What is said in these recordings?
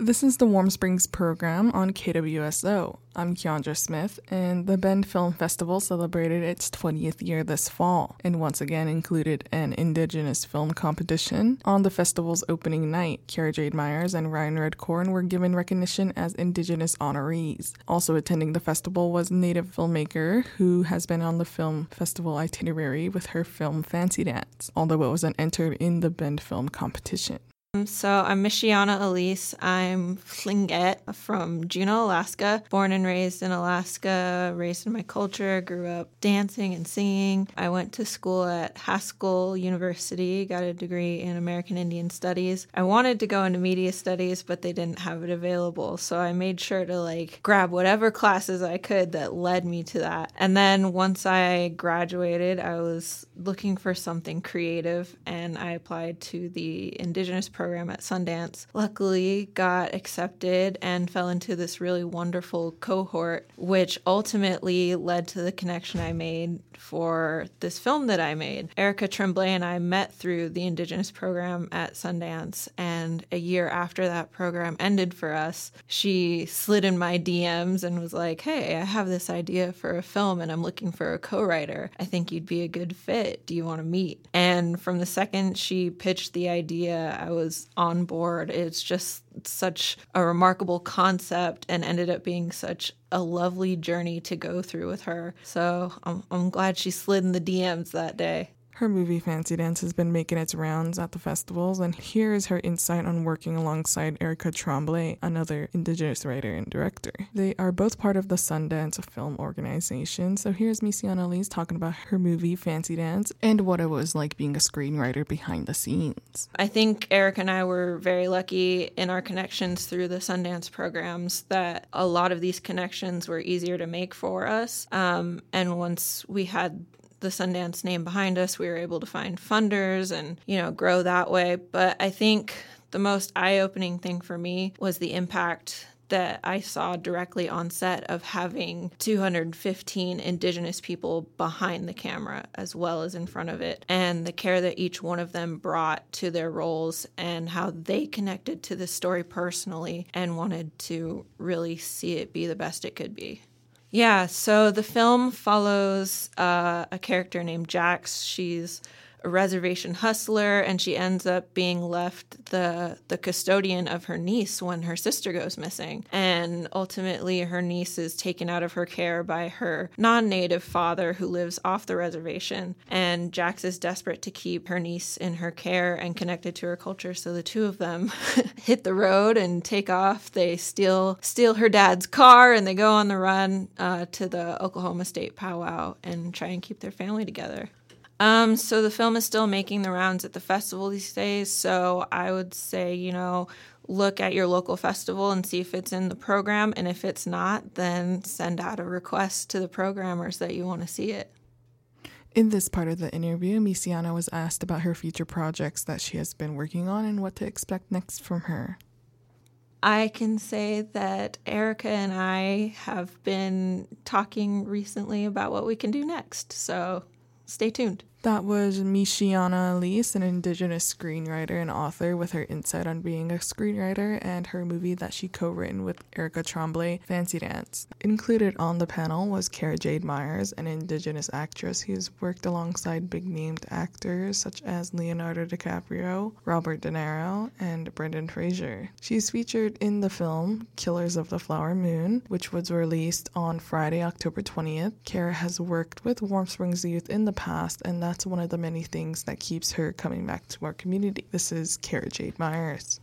This is the Warm Springs program on KWSO. I'm Keandra Smith, and the Bend Film Festival celebrated its 20th year this fall, and once again included an Indigenous film competition. On the festival's opening night, Cara Jade Myers and Ryan Redcorn were given recognition as Indigenous honorees. Also attending the festival was Native filmmaker who has been on the film festival itinerary with her film Fancy Dance, although it wasn't entered in the Bend Film competition. Um, so I'm Miciana Alise. I'm Tlingit from Juneau, Alaska. Born and raised in Alaska, raised in my culture, grew up dancing and singing. I went to school at Haskell University, got a degree in American Indian Studies. I wanted to go into media studies, but they didn't have it available. So I made sure to like grab whatever classes I could that led me to that. And then once I graduated, I was looking for something creative and I applied to the Indigenous program at Sundance. Luckily, got accepted and fell into this really wonderful cohort, which ultimately led to the connection I made for this film that I made. Erica Tremblay and I met through the Indigenous program at Sundance, and a year after that program ended for us, she slid in my DMs and was like, Hey, I have this idea for a film and I'm looking for a co writer. I think you'd be a good fit. Do you want to meet? And from the second she pitched the idea, I was was on board. It's just such a remarkable concept and ended up being such a lovely journey to go through with her. So I'm, I'm glad she slid in the DMs that day. Her movie Fancy Dance has been making its rounds at the festivals, and here is her insight on working alongside Erica Tremblay, another Indigenous writer and director. They are both part of the Sundance Film Organization, so here's Miciana Alise talking about her movie Fancy Dance and what it was like being a screenwriter behind the scenes. I think Erica and I were very lucky in our connections through the Sundance programs that a lot of these connections were easier to make for us. Um, and once we had the Sundance name behind us, we were able to find funders and, you know, grow that way. But I think the most eye opening thing for me was the impact that I saw directly on set of having 215 Indigenous people behind the camera as well as in front of it, and the care that each one of them brought to their roles and how they connected to the story personally and wanted to really see it be the best it could be. Yeah, so the film follows uh, a character named Jax. She's a reservation hustler, and she ends up being left the the custodian of her niece when her sister goes missing. And ultimately, her niece is taken out of her care by her non-native father, who lives off the reservation. And Jax is desperate to keep her niece in her care and connected to her culture. So the two of them hit the road and take off. They steal steal her dad's car, and they go on the run uh, to the Oklahoma State powwow and try and keep their family together. Um, so the film is still making the rounds at the festival these days. So I would say, you know, look at your local festival and see if it's in the program. And if it's not, then send out a request to the programmers that you want to see it. In this part of the interview, Miciana was asked about her future projects that she has been working on and what to expect next from her. I can say that Erica and I have been talking recently about what we can do next. So stay tuned. That was Miciana Alise, an Indigenous screenwriter and author, with her insight on being a screenwriter and her movie that she co written with Erica Tremblay, Fancy Dance. Included on the panel was Cara Jade Myers, an Indigenous actress who's worked alongside big named actors such as Leonardo DiCaprio, Robert De Niro, and Brendan Fraser. She's featured in the film Killers of the Flower Moon, which was released on Friday, October 20th. Cara has worked with Warm Springs Youth in the past, and that's one of the many things that keeps her coming back to our community. This is Cara Jade Myers.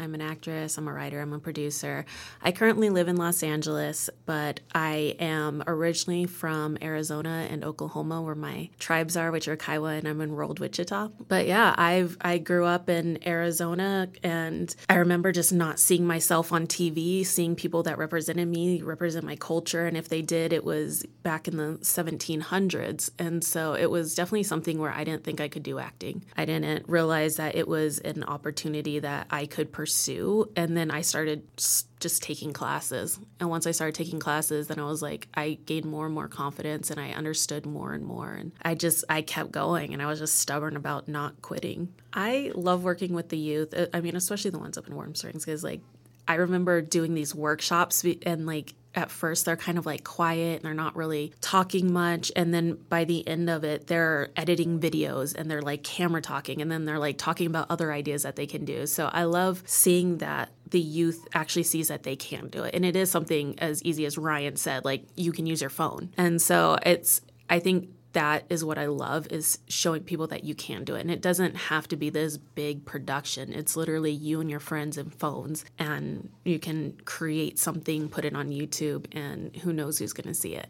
I'm an actress, I'm a writer, I'm a producer. I currently live in Los Angeles, but I am originally from Arizona and Oklahoma, where my tribes are, which are Kiowa, and I'm enrolled Wichita. But yeah, I've I grew up in Arizona, and I remember just not seeing myself on TV, seeing people that represented me represent my culture, and if they did, it was back in the 1700s, and so it was definitely something where I didn't think I could do acting. I didn't realize that it was an opportunity that I could pursue pursue. And then I started just taking classes. And once I started taking classes, then I was like, I gained more and more confidence and I understood more and more. And I just, I kept going and I was just stubborn about not quitting. I love working with the youth. Uh, I mean, especially the ones up in Warm Springs, because like I remember doing these workshops and like at first they're kind of like quiet and they're not really talking much. And then by the end of it they're editing videos and they're like camera talking. And then they're like talking about other ideas that they can do. So i love seeing that the youth actually sees that they can do it. And it is something as easy as ryan said like you can use your phone. And so it's i think that is what I love is showing people that you can do it. And it doesn't have to be this big production. It's literally you and your friends and phones and you can create something, put it on YouTube and who knows who's going to see it.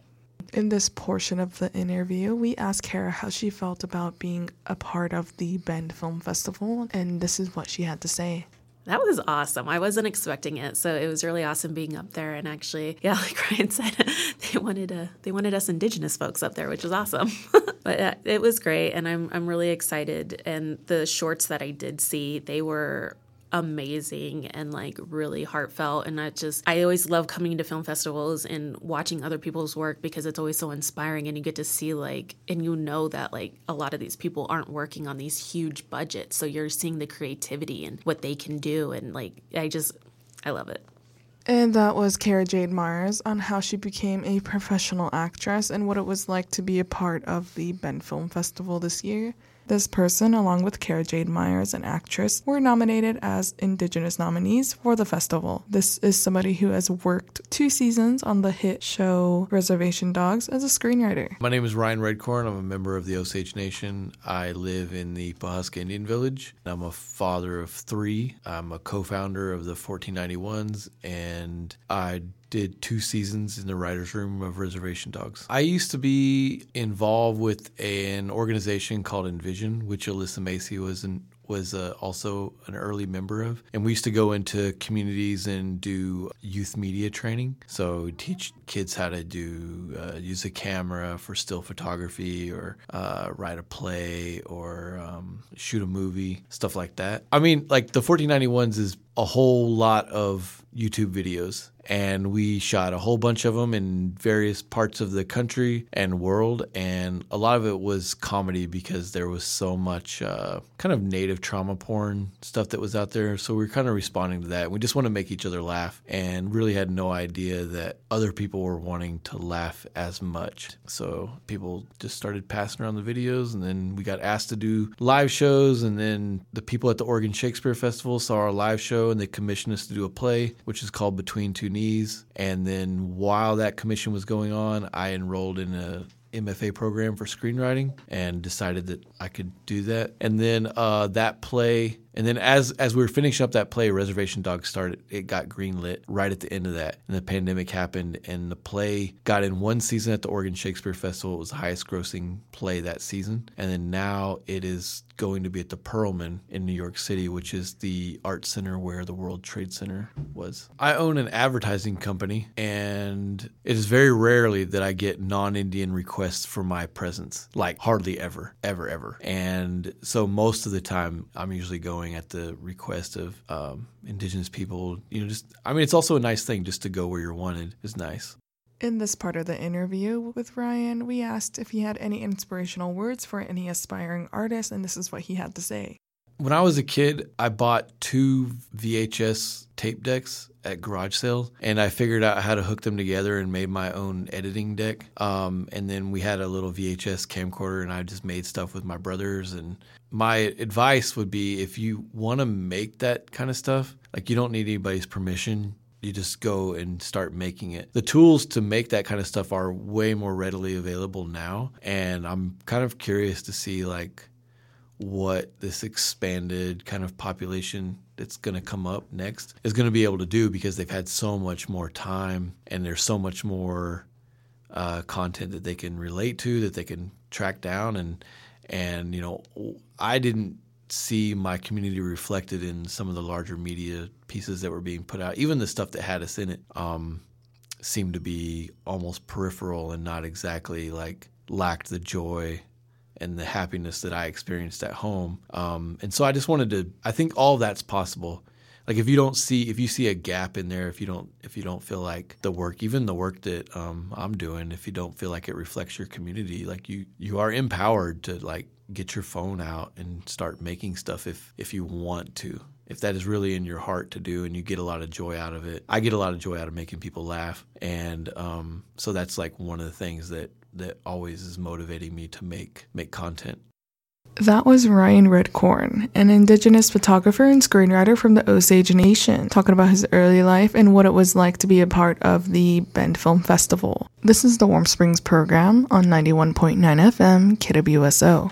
In this portion of the interview, we asked Cara how she felt about being a part of the Bend Film Festival, and this is what she had to say. That was awesome. I wasn't expecting it, so it was really awesome being up there. And actually, yeah, like Ryan said, they wanted a, they wanted us Indigenous folks up there, which was awesome. but uh, it was great, and I'm I'm really excited. And the shorts that I did see, they were amazing and like really heartfelt and I just I always love coming to film festivals and watching other people's work because it's always so inspiring and you get to see like and you know that like a lot of these people aren't working on these huge budgets so you're seeing the creativity and what they can do and like I just I love it. And that was Cara Jade Myers on how she became a professional actress and what it was like to be a part of the Bend Film Festival this year. This person, along with Cara Jade Myers, an actress, were nominated as Indigenous nominees for the festival. This is somebody who has worked two seasons on the hit show Reservation Dogs as a screenwriter. My name is Ryan Redcorn. I'm a member of the Osage Nation. I live in the Pawhuska Indian Village. I'm a father of three. I'm a co founder of the 1491s, and I did two seasons in the writer's room of Reservation Dogs. I used to be involved with an organization called Envision, which Alyssa Macy was an was uh, also an early member of. And we used to go into communities and do youth media training. So teach kids how to do uh, use a camera for still photography or uh, write a play or um, shoot a movie, stuff like that. I mean, like the 1491s is a whole lot of YouTube videos and we shot a whole bunch of them in various parts of the country and world and a lot of it was comedy because there was so much uh, kind of native trauma porn stuff that was out there. So we were kind of responding to that. We just want to make each other laugh and really had no idea that other people were wanting to laugh as much. So people just started passing around the videos and then we got asked to do live shows and then the people at the oregon shakespeare festival saw our live show and they commissioned us to do a play which is called between two knees. And then while that commission was going on, I enrolled in a MFA program for screenwriting and decided that I could do that. And then uh, that play and then as as we were finishing up that play, Reservation Dogs started. It got greenlit right at the end of that, and the pandemic happened, and the play got in one season at the Oregon Shakespeare Festival. It was the highest grossing play that season, and then now it is going to be at the Perelman in New York City, which is the art center where the World Trade Center was. I own an advertising company, and it is very rarely that I get non-Indian requests for my presence, like hardly ever, ever, ever. And so most of the time, I'm usually going going at the request of um, indigenous people. You know, just I mean, it's also a nice thing just to go where you're wanted is nice. In this part of the interview with Ryan, we asked if he had any inspirational words for any aspiring artist, and this is what he had to say. When I was a kid, I bought two VHS tape decks at garage sales, and I figured out how to hook them together and made my own editing deck. Um, and then we had a little VHS camcorder, and I just made stuff with my brothers. And my advice would be if you want to make that kind of stuff, like you don't need anybody's permission. You just go and start making it. The tools to make that kind of stuff are way more readily available now, and I'm kind of curious to see like what this expanded kind of population that's going to come up next is going to be able to do because they've had so much more time and there's so much more uh, content that they can relate to that they can track down and and you know I didn't see my community reflected in some of the larger media pieces that were being put out. Even the stuff that had us in it um, seemed to be almost peripheral and not exactly like lacked the joy and the happiness that I experienced at home. Um, and so I just wanted to. I think all that's possible. Like if you don't see, if you see a gap in there, if you don't, if you don't feel like the work, even the work that um, I'm doing, if you don't feel like it reflects your community, like you, you are empowered to like get your phone out and start making stuff if if you want to if that is really in your heart to do and you get a lot of joy out of it. I get a lot of joy out of making people laugh. And um, so that's like one of the things that, that always is motivating me to make make content. That was Ryan Redcorn, an Indigenous photographer and screenwriter from the Osage Nation, talking about his early life and what it was like to be a part of the Bend Film Festival. This is the Warm Springs program on 91.9 FM, KWSO.